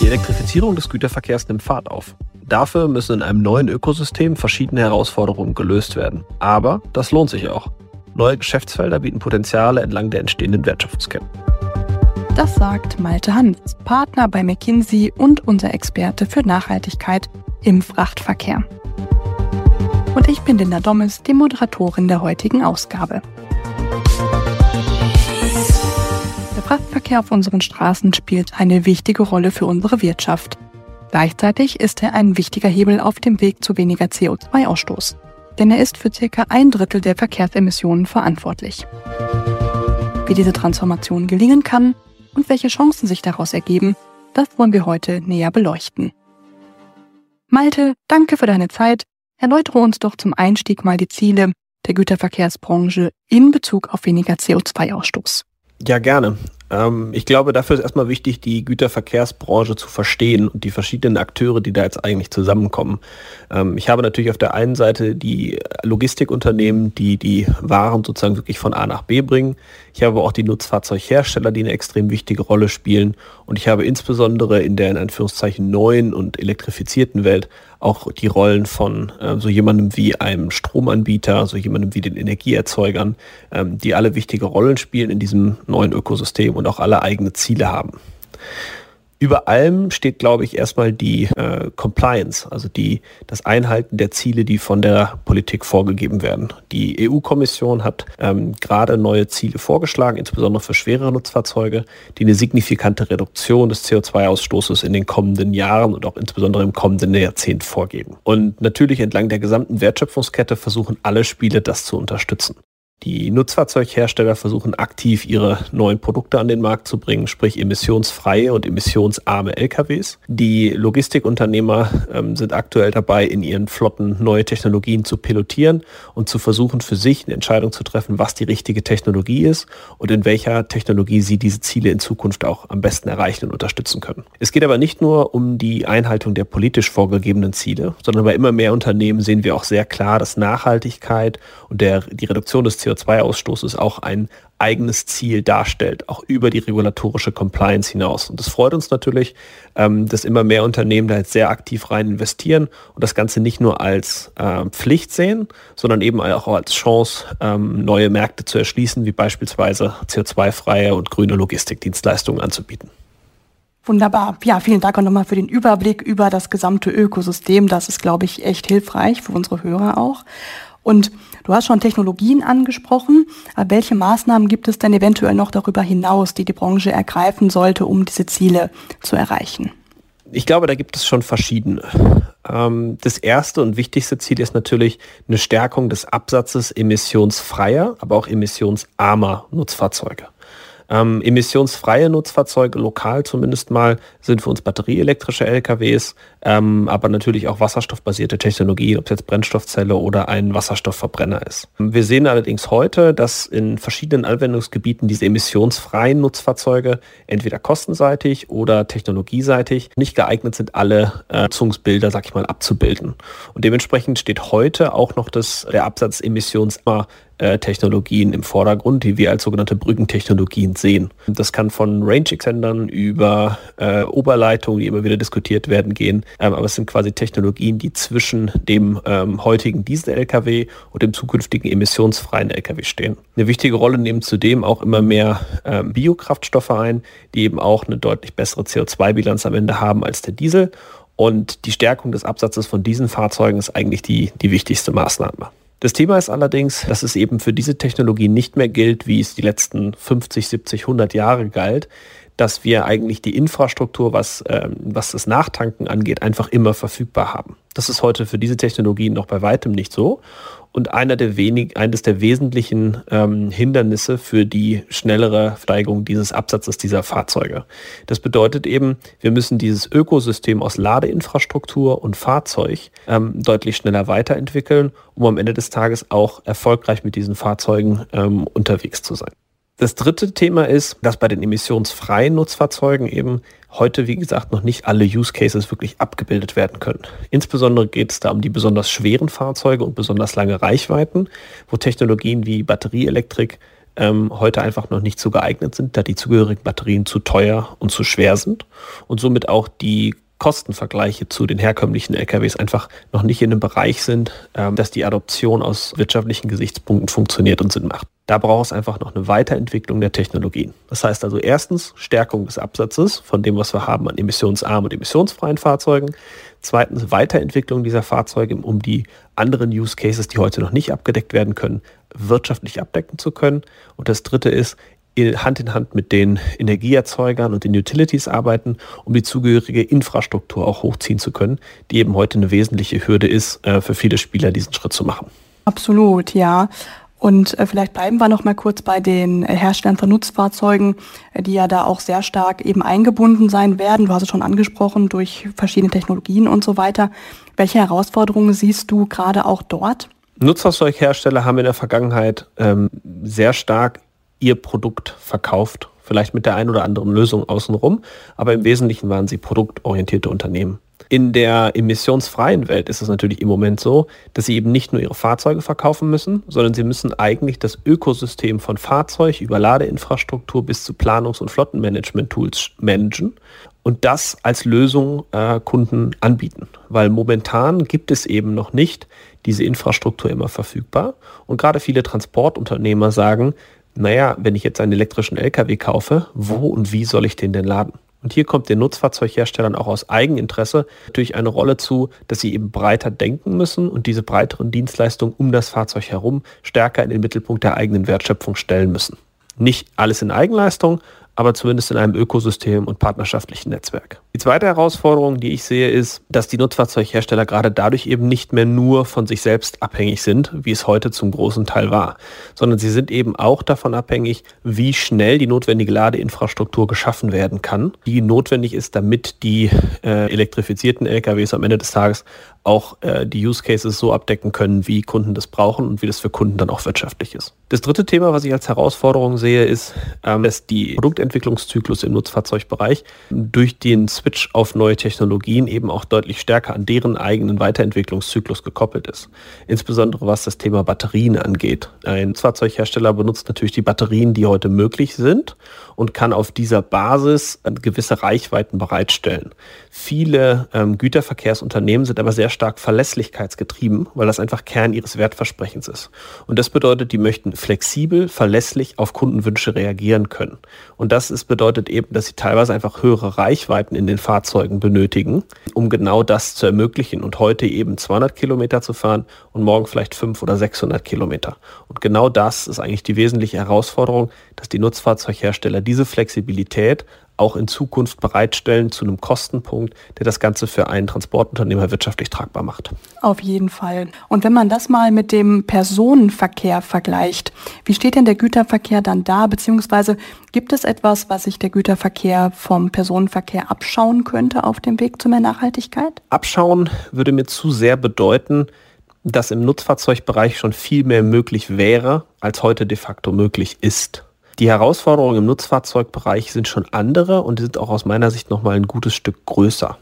Die Elektrifizierung des Güterverkehrs nimmt Fahrt auf. Dafür müssen in einem neuen Ökosystem verschiedene Herausforderungen gelöst werden. Aber das lohnt sich auch. Neue Geschäftsfelder bieten Potenziale entlang der entstehenden Wertschöpfungsketten. Das sagt Malte Hans, Partner bei McKinsey und unser Experte für Nachhaltigkeit im Frachtverkehr. Und ich bin Linda Dommes, die Moderatorin der heutigen Ausgabe. Frachtverkehr auf unseren Straßen spielt eine wichtige Rolle für unsere Wirtschaft. Gleichzeitig ist er ein wichtiger Hebel auf dem Weg zu weniger CO2-Ausstoß. Denn er ist für circa ein Drittel der Verkehrsemissionen verantwortlich. Wie diese Transformation gelingen kann und welche Chancen sich daraus ergeben, das wollen wir heute näher beleuchten. Malte, danke für deine Zeit. Erläutere uns doch zum Einstieg mal die Ziele der Güterverkehrsbranche in Bezug auf weniger CO2-Ausstoß. Ja, gerne. Ähm, ich glaube, dafür ist erstmal wichtig, die Güterverkehrsbranche zu verstehen und die verschiedenen Akteure, die da jetzt eigentlich zusammenkommen. Ähm, ich habe natürlich auf der einen Seite die Logistikunternehmen, die die Waren sozusagen wirklich von A nach B bringen. Ich habe auch die Nutzfahrzeughersteller, die eine extrem wichtige Rolle spielen. Und ich habe insbesondere in der in Anführungszeichen neuen und elektrifizierten Welt auch die Rollen von äh, so jemandem wie einem Stromanbieter, so jemandem wie den Energieerzeugern, ähm, die alle wichtige Rollen spielen in diesem neuen Ökosystem und auch alle eigene Ziele haben. Über allem steht, glaube ich, erstmal die äh, Compliance, also die, das Einhalten der Ziele, die von der Politik vorgegeben werden. Die EU-Kommission hat ähm, gerade neue Ziele vorgeschlagen, insbesondere für schwere Nutzfahrzeuge, die eine signifikante Reduktion des CO2-Ausstoßes in den kommenden Jahren und auch insbesondere im kommenden Jahrzehnt vorgeben. Und natürlich entlang der gesamten Wertschöpfungskette versuchen alle Spiele, das zu unterstützen. Die Nutzfahrzeughersteller versuchen aktiv ihre neuen Produkte an den Markt zu bringen, sprich emissionsfreie und emissionsarme LKWs. Die Logistikunternehmer ähm, sind aktuell dabei, in ihren Flotten neue Technologien zu pilotieren und zu versuchen, für sich eine Entscheidung zu treffen, was die richtige Technologie ist und in welcher Technologie sie diese Ziele in Zukunft auch am besten erreichen und unterstützen können. Es geht aber nicht nur um die Einhaltung der politisch vorgegebenen Ziele, sondern bei immer mehr Unternehmen sehen wir auch sehr klar, dass Nachhaltigkeit und der, die Reduktion des CO2-Ausstoßes auch ein eigenes Ziel darstellt, auch über die regulatorische Compliance hinaus. Und das freut uns natürlich, ähm, dass immer mehr Unternehmen da jetzt sehr aktiv rein investieren und das Ganze nicht nur als äh, Pflicht sehen, sondern eben auch als Chance, ähm, neue Märkte zu erschließen, wie beispielsweise CO2-freie und grüne Logistikdienstleistungen anzubieten. Wunderbar. Ja, vielen Dank auch nochmal für den Überblick über das gesamte Ökosystem. Das ist, glaube ich, echt hilfreich für unsere Hörer auch. Und du hast schon Technologien angesprochen. Aber welche Maßnahmen gibt es denn eventuell noch darüber hinaus, die die Branche ergreifen sollte, um diese Ziele zu erreichen? Ich glaube, da gibt es schon verschiedene. Ähm, das erste und wichtigste Ziel ist natürlich eine Stärkung des Absatzes emissionsfreier, aber auch emissionsarmer Nutzfahrzeuge. Ähm, emissionsfreie Nutzfahrzeuge, lokal zumindest mal, sind für uns batterieelektrische LKWs, ähm, aber natürlich auch wasserstoffbasierte Technologie, ob es jetzt Brennstoffzelle oder ein Wasserstoffverbrenner ist. Wir sehen allerdings heute, dass in verschiedenen Anwendungsgebieten diese emissionsfreien Nutzfahrzeuge entweder kostenseitig oder technologieseitig nicht geeignet sind, alle äh, Nutzungsbilder, sag ich mal, abzubilden. Und dementsprechend steht heute auch noch das, der Absatz emissionsarmer Technologien im Vordergrund, die wir als sogenannte Brückentechnologien sehen. Das kann von Range-Extendern über äh, Oberleitungen, die immer wieder diskutiert werden, gehen. Ähm, aber es sind quasi Technologien, die zwischen dem ähm, heutigen Diesel-Lkw und dem zukünftigen emissionsfreien Lkw stehen. Eine wichtige Rolle nehmen zudem auch immer mehr ähm, Biokraftstoffe ein, die eben auch eine deutlich bessere CO2-Bilanz am Ende haben als der Diesel. Und die Stärkung des Absatzes von diesen Fahrzeugen ist eigentlich die, die wichtigste Maßnahme. Das Thema ist allerdings, dass es eben für diese Technologie nicht mehr gilt, wie es die letzten 50, 70, 100 Jahre galt, dass wir eigentlich die Infrastruktur, was, ähm, was das Nachtanken angeht, einfach immer verfügbar haben. Das ist heute für diese Technologien noch bei weitem nicht so und einer der wenig, eines der wesentlichen ähm, Hindernisse für die schnellere Steigerung dieses Absatzes dieser Fahrzeuge. Das bedeutet eben, wir müssen dieses Ökosystem aus Ladeinfrastruktur und Fahrzeug ähm, deutlich schneller weiterentwickeln, um am Ende des Tages auch erfolgreich mit diesen Fahrzeugen ähm, unterwegs zu sein. Das dritte Thema ist, dass bei den emissionsfreien Nutzfahrzeugen eben heute, wie gesagt, noch nicht alle Use Cases wirklich abgebildet werden können. Insbesondere geht es da um die besonders schweren Fahrzeuge und besonders lange Reichweiten, wo Technologien wie Batterieelektrik ähm, heute einfach noch nicht so geeignet sind, da die zugehörigen Batterien zu teuer und zu schwer sind und somit auch die Kostenvergleiche zu den herkömmlichen LKWs einfach noch nicht in einem Bereich sind, ähm, dass die Adoption aus wirtschaftlichen Gesichtspunkten funktioniert und Sinn macht. Da braucht es einfach noch eine Weiterentwicklung der Technologien. Das heißt also erstens Stärkung des Absatzes von dem, was wir haben an emissionsarmen und emissionsfreien Fahrzeugen. Zweitens Weiterentwicklung dieser Fahrzeuge, um die anderen Use Cases, die heute noch nicht abgedeckt werden können, wirtschaftlich abdecken zu können. Und das dritte ist Hand in Hand mit den Energieerzeugern und den Utilities arbeiten, um die zugehörige Infrastruktur auch hochziehen zu können, die eben heute eine wesentliche Hürde ist, äh, für viele Spieler diesen Schritt zu machen. Absolut, ja. Und äh, vielleicht bleiben wir noch mal kurz bei den Herstellern von Nutzfahrzeugen, äh, die ja da auch sehr stark eben eingebunden sein werden. Du hast es schon angesprochen, durch verschiedene Technologien und so weiter. Welche Herausforderungen siehst du gerade auch dort? Nutzfahrzeughersteller haben in der Vergangenheit ähm, sehr stark ihr Produkt verkauft, vielleicht mit der einen oder anderen Lösung außenrum, aber im Wesentlichen waren sie produktorientierte Unternehmen. In der emissionsfreien Welt ist es natürlich im Moment so, dass sie eben nicht nur ihre Fahrzeuge verkaufen müssen, sondern sie müssen eigentlich das Ökosystem von Fahrzeug über Ladeinfrastruktur bis zu Planungs- und Flottenmanagement-Tools managen und das als Lösung äh, Kunden anbieten. Weil momentan gibt es eben noch nicht diese Infrastruktur immer verfügbar. Und gerade viele Transportunternehmer sagen, naja, wenn ich jetzt einen elektrischen LKW kaufe, wo und wie soll ich den denn laden? Und hier kommt den Nutzfahrzeugherstellern auch aus Eigeninteresse durch eine Rolle zu, dass sie eben breiter denken müssen und diese breiteren Dienstleistungen um das Fahrzeug herum stärker in den Mittelpunkt der eigenen Wertschöpfung stellen müssen. Nicht alles in Eigenleistung, aber zumindest in einem Ökosystem und partnerschaftlichen Netzwerk. Die zweite Herausforderung, die ich sehe, ist, dass die Nutzfahrzeughersteller gerade dadurch eben nicht mehr nur von sich selbst abhängig sind, wie es heute zum großen Teil war, sondern sie sind eben auch davon abhängig, wie schnell die notwendige Ladeinfrastruktur geschaffen werden kann, die notwendig ist, damit die äh, elektrifizierten LKWs am Ende des Tages auch äh, die Use Cases so abdecken können, wie Kunden das brauchen und wie das für Kunden dann auch wirtschaftlich ist. Das dritte Thema, was ich als Herausforderung sehe, ist, ähm, dass die Produktentwicklungszyklus im Nutzfahrzeugbereich durch den Switch auf neue Technologien eben auch deutlich stärker an deren eigenen Weiterentwicklungszyklus gekoppelt ist. Insbesondere was das Thema Batterien angeht. Ein Nutzfahrzeughersteller benutzt natürlich die Batterien, die heute möglich sind und kann auf dieser Basis äh, gewisse Reichweiten bereitstellen. Viele ähm, Güterverkehrsunternehmen sind aber sehr stark verlässlichkeitsgetrieben, weil das einfach Kern ihres Wertversprechens ist. Und das bedeutet, die möchten flexibel, verlässlich auf Kundenwünsche reagieren können. Und das ist, bedeutet eben, dass sie teilweise einfach höhere Reichweiten den Fahrzeugen benötigen, um genau das zu ermöglichen und heute eben 200 Kilometer zu fahren und morgen vielleicht 500 oder 600 Kilometer. Und genau das ist eigentlich die wesentliche Herausforderung, dass die Nutzfahrzeughersteller diese Flexibilität auch in Zukunft bereitstellen zu einem Kostenpunkt, der das Ganze für einen Transportunternehmer wirtschaftlich tragbar macht. Auf jeden Fall. Und wenn man das mal mit dem Personenverkehr vergleicht, wie steht denn der Güterverkehr dann da? Beziehungsweise gibt es etwas, was sich der Güterverkehr vom Personenverkehr abschauen könnte auf dem Weg zu mehr Nachhaltigkeit? Abschauen würde mir zu sehr bedeuten, dass im Nutzfahrzeugbereich schon viel mehr möglich wäre, als heute de facto möglich ist. Die Herausforderungen im Nutzfahrzeugbereich sind schon andere und sind auch aus meiner Sicht nochmal ein gutes Stück größer.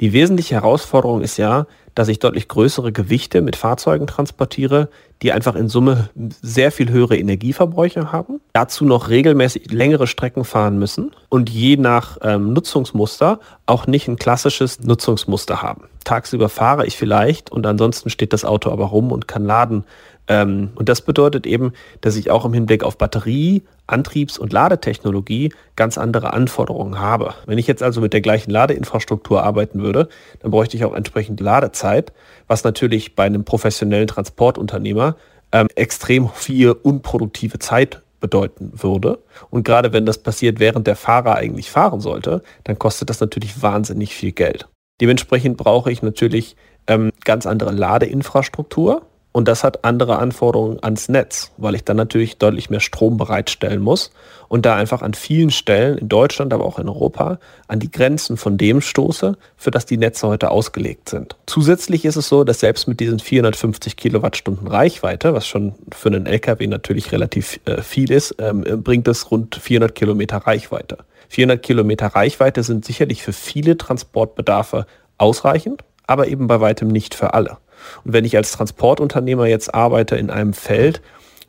Die wesentliche Herausforderung ist ja, dass ich deutlich größere Gewichte mit Fahrzeugen transportiere, die einfach in Summe sehr viel höhere Energieverbräuche haben, dazu noch regelmäßig längere Strecken fahren müssen und je nach ähm, Nutzungsmuster auch nicht ein klassisches Nutzungsmuster haben. Tagsüber fahre ich vielleicht und ansonsten steht das Auto aber rum und kann laden ähm, und das bedeutet eben, dass ich auch im Hinblick auf Batterie, Antriebs- und Ladetechnologie ganz andere Anforderungen habe. Wenn ich jetzt also mit der gleichen Ladeinfrastruktur arbeiten würde, dann bräuchte ich auch entsprechend Ladezeit, was natürlich bei einem professionellen Transportunternehmer ähm, extrem viel unproduktive Zeit bedeuten würde. Und gerade wenn das passiert, während der Fahrer eigentlich fahren sollte, dann kostet das natürlich wahnsinnig viel Geld. Dementsprechend brauche ich natürlich ähm, ganz andere Ladeinfrastruktur, und das hat andere Anforderungen ans Netz, weil ich dann natürlich deutlich mehr Strom bereitstellen muss und da einfach an vielen Stellen in Deutschland, aber auch in Europa an die Grenzen von dem stoße, für das die Netze heute ausgelegt sind. Zusätzlich ist es so, dass selbst mit diesen 450 Kilowattstunden Reichweite, was schon für einen LKW natürlich relativ äh, viel ist, ähm, bringt es rund 400 Kilometer Reichweite. 400 Kilometer Reichweite sind sicherlich für viele Transportbedarfe ausreichend, aber eben bei weitem nicht für alle. Und wenn ich als Transportunternehmer jetzt arbeite in einem Feld,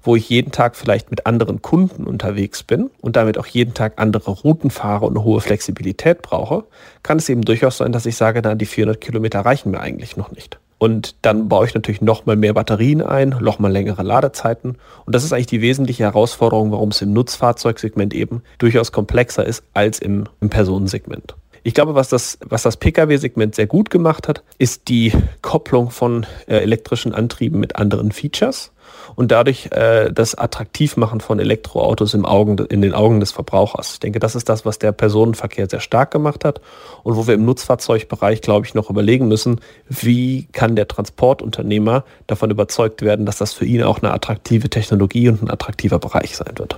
wo ich jeden Tag vielleicht mit anderen Kunden unterwegs bin und damit auch jeden Tag andere Routen fahre und eine hohe Flexibilität brauche, kann es eben durchaus sein, dass ich sage, na, die 400 Kilometer reichen mir eigentlich noch nicht. Und dann baue ich natürlich noch mal mehr Batterien ein, noch mal längere Ladezeiten. Und das ist eigentlich die wesentliche Herausforderung, warum es im Nutzfahrzeugsegment eben durchaus komplexer ist als im, im Personensegment. Ich glaube, was das, was das Pkw-Segment sehr gut gemacht hat, ist die Kopplung von äh, elektrischen Antrieben mit anderen Features und dadurch äh, das Attraktivmachen von Elektroautos im Augen, in den Augen des Verbrauchers. Ich denke, das ist das, was der Personenverkehr sehr stark gemacht hat und wo wir im Nutzfahrzeugbereich, glaube ich, noch überlegen müssen, wie kann der Transportunternehmer davon überzeugt werden, dass das für ihn auch eine attraktive Technologie und ein attraktiver Bereich sein wird.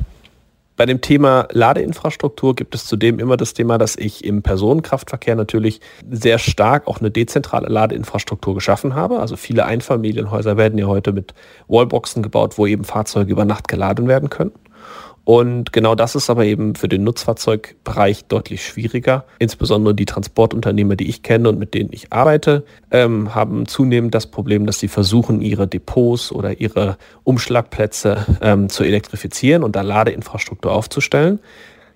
Bei dem Thema Ladeinfrastruktur gibt es zudem immer das Thema, dass ich im Personenkraftverkehr natürlich sehr stark auch eine dezentrale Ladeinfrastruktur geschaffen habe. Also viele Einfamilienhäuser werden ja heute mit Wallboxen gebaut, wo eben Fahrzeuge über Nacht geladen werden können. Und genau das ist aber eben für den Nutzfahrzeugbereich deutlich schwieriger. Insbesondere die Transportunternehmer, die ich kenne und mit denen ich arbeite, ähm, haben zunehmend das Problem, dass sie versuchen, ihre Depots oder ihre Umschlagplätze ähm, zu elektrifizieren und da Ladeinfrastruktur aufzustellen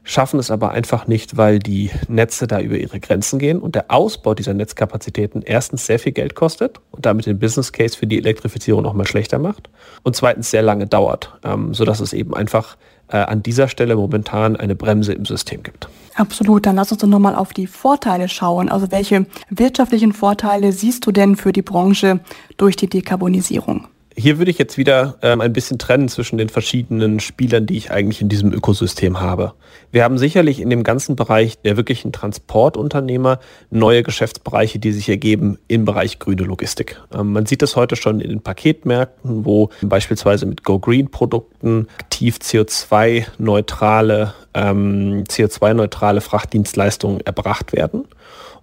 schaffen es aber einfach nicht, weil die Netze da über ihre Grenzen gehen und der Ausbau dieser Netzkapazitäten erstens sehr viel Geld kostet und damit den Business Case für die Elektrifizierung noch mal schlechter macht und zweitens sehr lange dauert, ähm, sodass es eben einfach äh, an dieser Stelle momentan eine Bremse im System gibt. Absolut, dann lass uns doch nochmal auf die Vorteile schauen. Also welche wirtschaftlichen Vorteile siehst du denn für die Branche durch die Dekarbonisierung? Hier würde ich jetzt wieder ähm, ein bisschen trennen zwischen den verschiedenen Spielern, die ich eigentlich in diesem Ökosystem habe. Wir haben sicherlich in dem ganzen Bereich der wirklichen Transportunternehmer neue Geschäftsbereiche, die sich ergeben im Bereich grüne Logistik. Ähm, man sieht das heute schon in den Paketmärkten, wo beispielsweise mit Go Green Produkten aktiv CO2-neutrale ähm, CO2-neutrale Frachtdienstleistungen erbracht werden.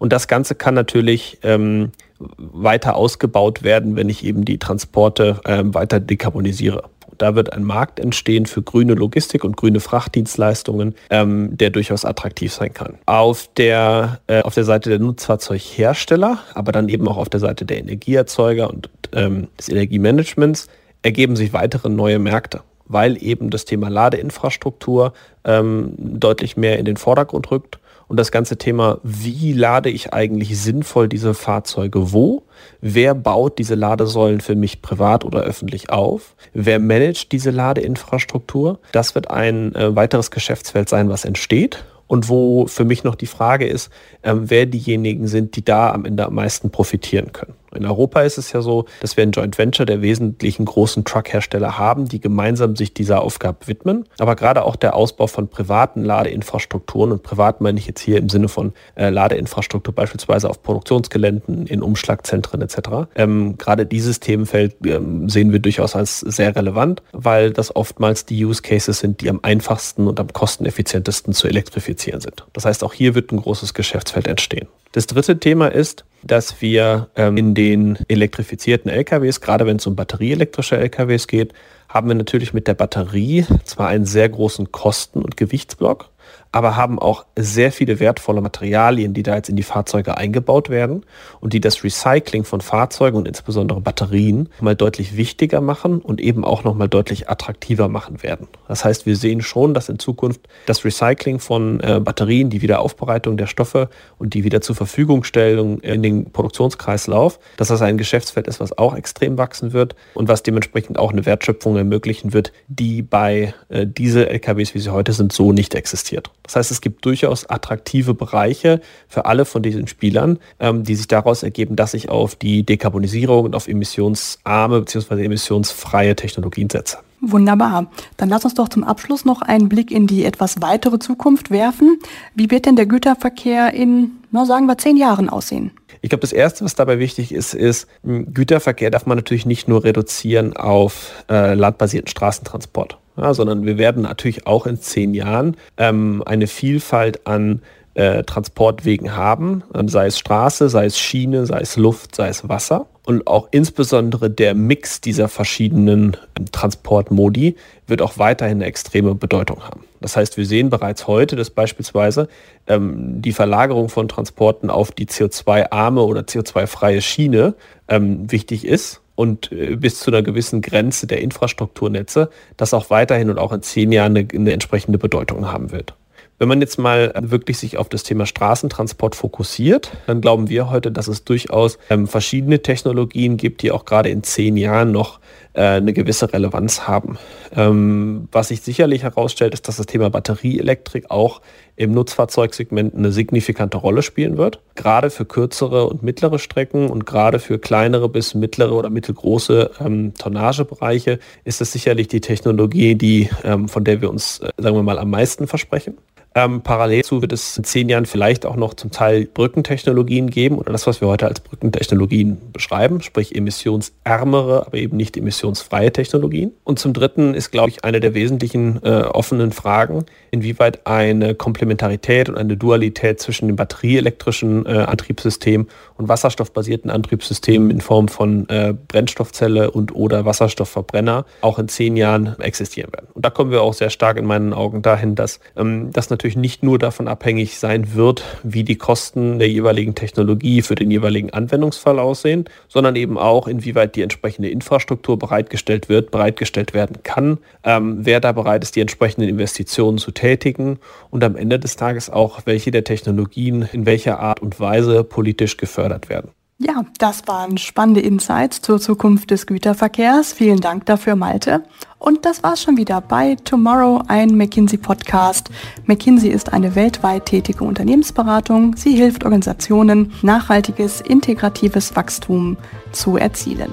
Und das Ganze kann natürlich ähm, weiter ausgebaut werden, wenn ich eben die Transporte ähm, weiter dekarbonisiere. Da wird ein Markt entstehen für grüne Logistik und grüne Frachtdienstleistungen, ähm, der durchaus attraktiv sein kann. Auf der, äh, auf der Seite der Nutzfahrzeughersteller, aber dann eben auch auf der Seite der Energieerzeuger und ähm, des Energiemanagements ergeben sich weitere neue Märkte weil eben das Thema Ladeinfrastruktur ähm, deutlich mehr in den Vordergrund rückt und das ganze Thema, wie lade ich eigentlich sinnvoll diese Fahrzeuge wo? Wer baut diese Ladesäulen für mich privat oder öffentlich auf? Wer managt diese Ladeinfrastruktur? Das wird ein äh, weiteres Geschäftsfeld sein, was entsteht und wo für mich noch die Frage ist, äh, wer diejenigen sind, die da am Ende am meisten profitieren können. In Europa ist es ja so, dass wir ein Joint Venture der wesentlichen großen Truckhersteller haben, die gemeinsam sich dieser Aufgabe widmen. Aber gerade auch der Ausbau von privaten Ladeinfrastrukturen und privat meine ich jetzt hier im Sinne von äh, Ladeinfrastruktur beispielsweise auf Produktionsgeländen, in Umschlagzentren etc. Ähm, gerade dieses Themenfeld ähm, sehen wir durchaus als sehr relevant, weil das oftmals die Use Cases sind, die am einfachsten und am kosteneffizientesten zu elektrifizieren sind. Das heißt, auch hier wird ein großes Geschäftsfeld entstehen. Das dritte Thema ist, dass wir ähm, in den elektrifizierten LKWs, gerade wenn es um batterieelektrische LKWs geht, haben wir natürlich mit der Batterie zwar einen sehr großen Kosten- und Gewichtsblock, aber haben auch sehr viele wertvolle Materialien, die da jetzt in die Fahrzeuge eingebaut werden und die das Recycling von Fahrzeugen und insbesondere Batterien mal deutlich wichtiger machen und eben auch noch mal deutlich attraktiver machen werden. Das heißt, wir sehen schon, dass in Zukunft das Recycling von äh, Batterien, die Wiederaufbereitung der Stoffe und die wieder zur Verfügungstellung in den Produktionskreislauf, dass das ein Geschäftsfeld ist, was auch extrem wachsen wird und was dementsprechend auch eine Wertschöpfung ermöglichen wird, die bei äh, diese LKWs, wie sie heute sind, so nicht existiert. Das heißt, es gibt durchaus attraktive Bereiche für alle von diesen Spielern, ähm, die sich daraus ergeben, dass ich auf die Dekarbonisierung und auf emissionsarme bzw. emissionsfreie Technologien setze. Wunderbar. Dann lass uns doch zum Abschluss noch einen Blick in die etwas weitere Zukunft werfen. Wie wird denn der Güterverkehr in, na, sagen wir, zehn Jahren aussehen? Ich glaube, das Erste, was dabei wichtig ist, ist, Güterverkehr darf man natürlich nicht nur reduzieren auf äh, landbasierten Straßentransport ja, sondern wir werden natürlich auch in zehn Jahren ähm, eine Vielfalt an äh, Transportwegen haben, ähm, sei es Straße, sei es Schiene, sei es Luft, sei es Wasser. Und auch insbesondere der Mix dieser verschiedenen ähm, Transportmodi wird auch weiterhin eine extreme Bedeutung haben. Das heißt, wir sehen bereits heute, dass beispielsweise ähm, die Verlagerung von Transporten auf die CO2-arme oder CO2-freie Schiene ähm, wichtig ist und äh, bis zu einer gewissen Grenze der Infrastrukturnetze, das auch weiterhin und auch in zehn Jahren eine, eine entsprechende Bedeutung haben wird. Wenn man jetzt mal wirklich sich auf das Thema Straßentransport fokussiert, dann glauben wir heute, dass es durchaus ähm, verschiedene Technologien gibt, die auch gerade in zehn Jahren noch äh, eine gewisse Relevanz haben. Ähm, was sich sicherlich herausstellt, ist, dass das Thema Batterieelektrik auch im Nutzfahrzeugsegment eine signifikante Rolle spielen wird. Gerade für kürzere und mittlere Strecken und gerade für kleinere bis mittlere oder mittelgroße ähm, Tonnagebereiche ist es sicherlich die Technologie, die, ähm, von der wir uns, äh, sagen wir mal, am meisten versprechen. Ähm, parallel dazu wird es in zehn Jahren vielleicht auch noch zum Teil Brückentechnologien geben oder das, was wir heute als Brückentechnologien beschreiben, sprich emissionsärmere, aber eben nicht emissionsfreie Technologien. Und zum Dritten ist, glaube ich, eine der wesentlichen äh, offenen Fragen, inwieweit eine Komplementarität und eine Dualität zwischen dem batterieelektrischen äh, Antriebssystem und wasserstoffbasierten Antriebssystemen in Form von äh, Brennstoffzelle und oder Wasserstoffverbrenner auch in zehn Jahren existieren werden. Und da kommen wir auch sehr stark in meinen Augen dahin, dass ähm, das natürlich nicht nur davon abhängig sein wird, wie die Kosten der jeweiligen Technologie für den jeweiligen Anwendungsfall aussehen, sondern eben auch, inwieweit die entsprechende Infrastruktur bereitgestellt wird, bereitgestellt werden kann, ähm, wer da bereit ist, die entsprechenden Investitionen zu tätigen und am Ende des Tages auch, welche der Technologien in welcher Art und Weise politisch gefördert werden. Ja, das waren spannende Insights zur Zukunft des Güterverkehrs. Vielen Dank dafür, Malte. Und das war's schon wieder bei Tomorrow, ein McKinsey Podcast. McKinsey ist eine weltweit tätige Unternehmensberatung. Sie hilft Organisationen, nachhaltiges, integratives Wachstum zu erzielen.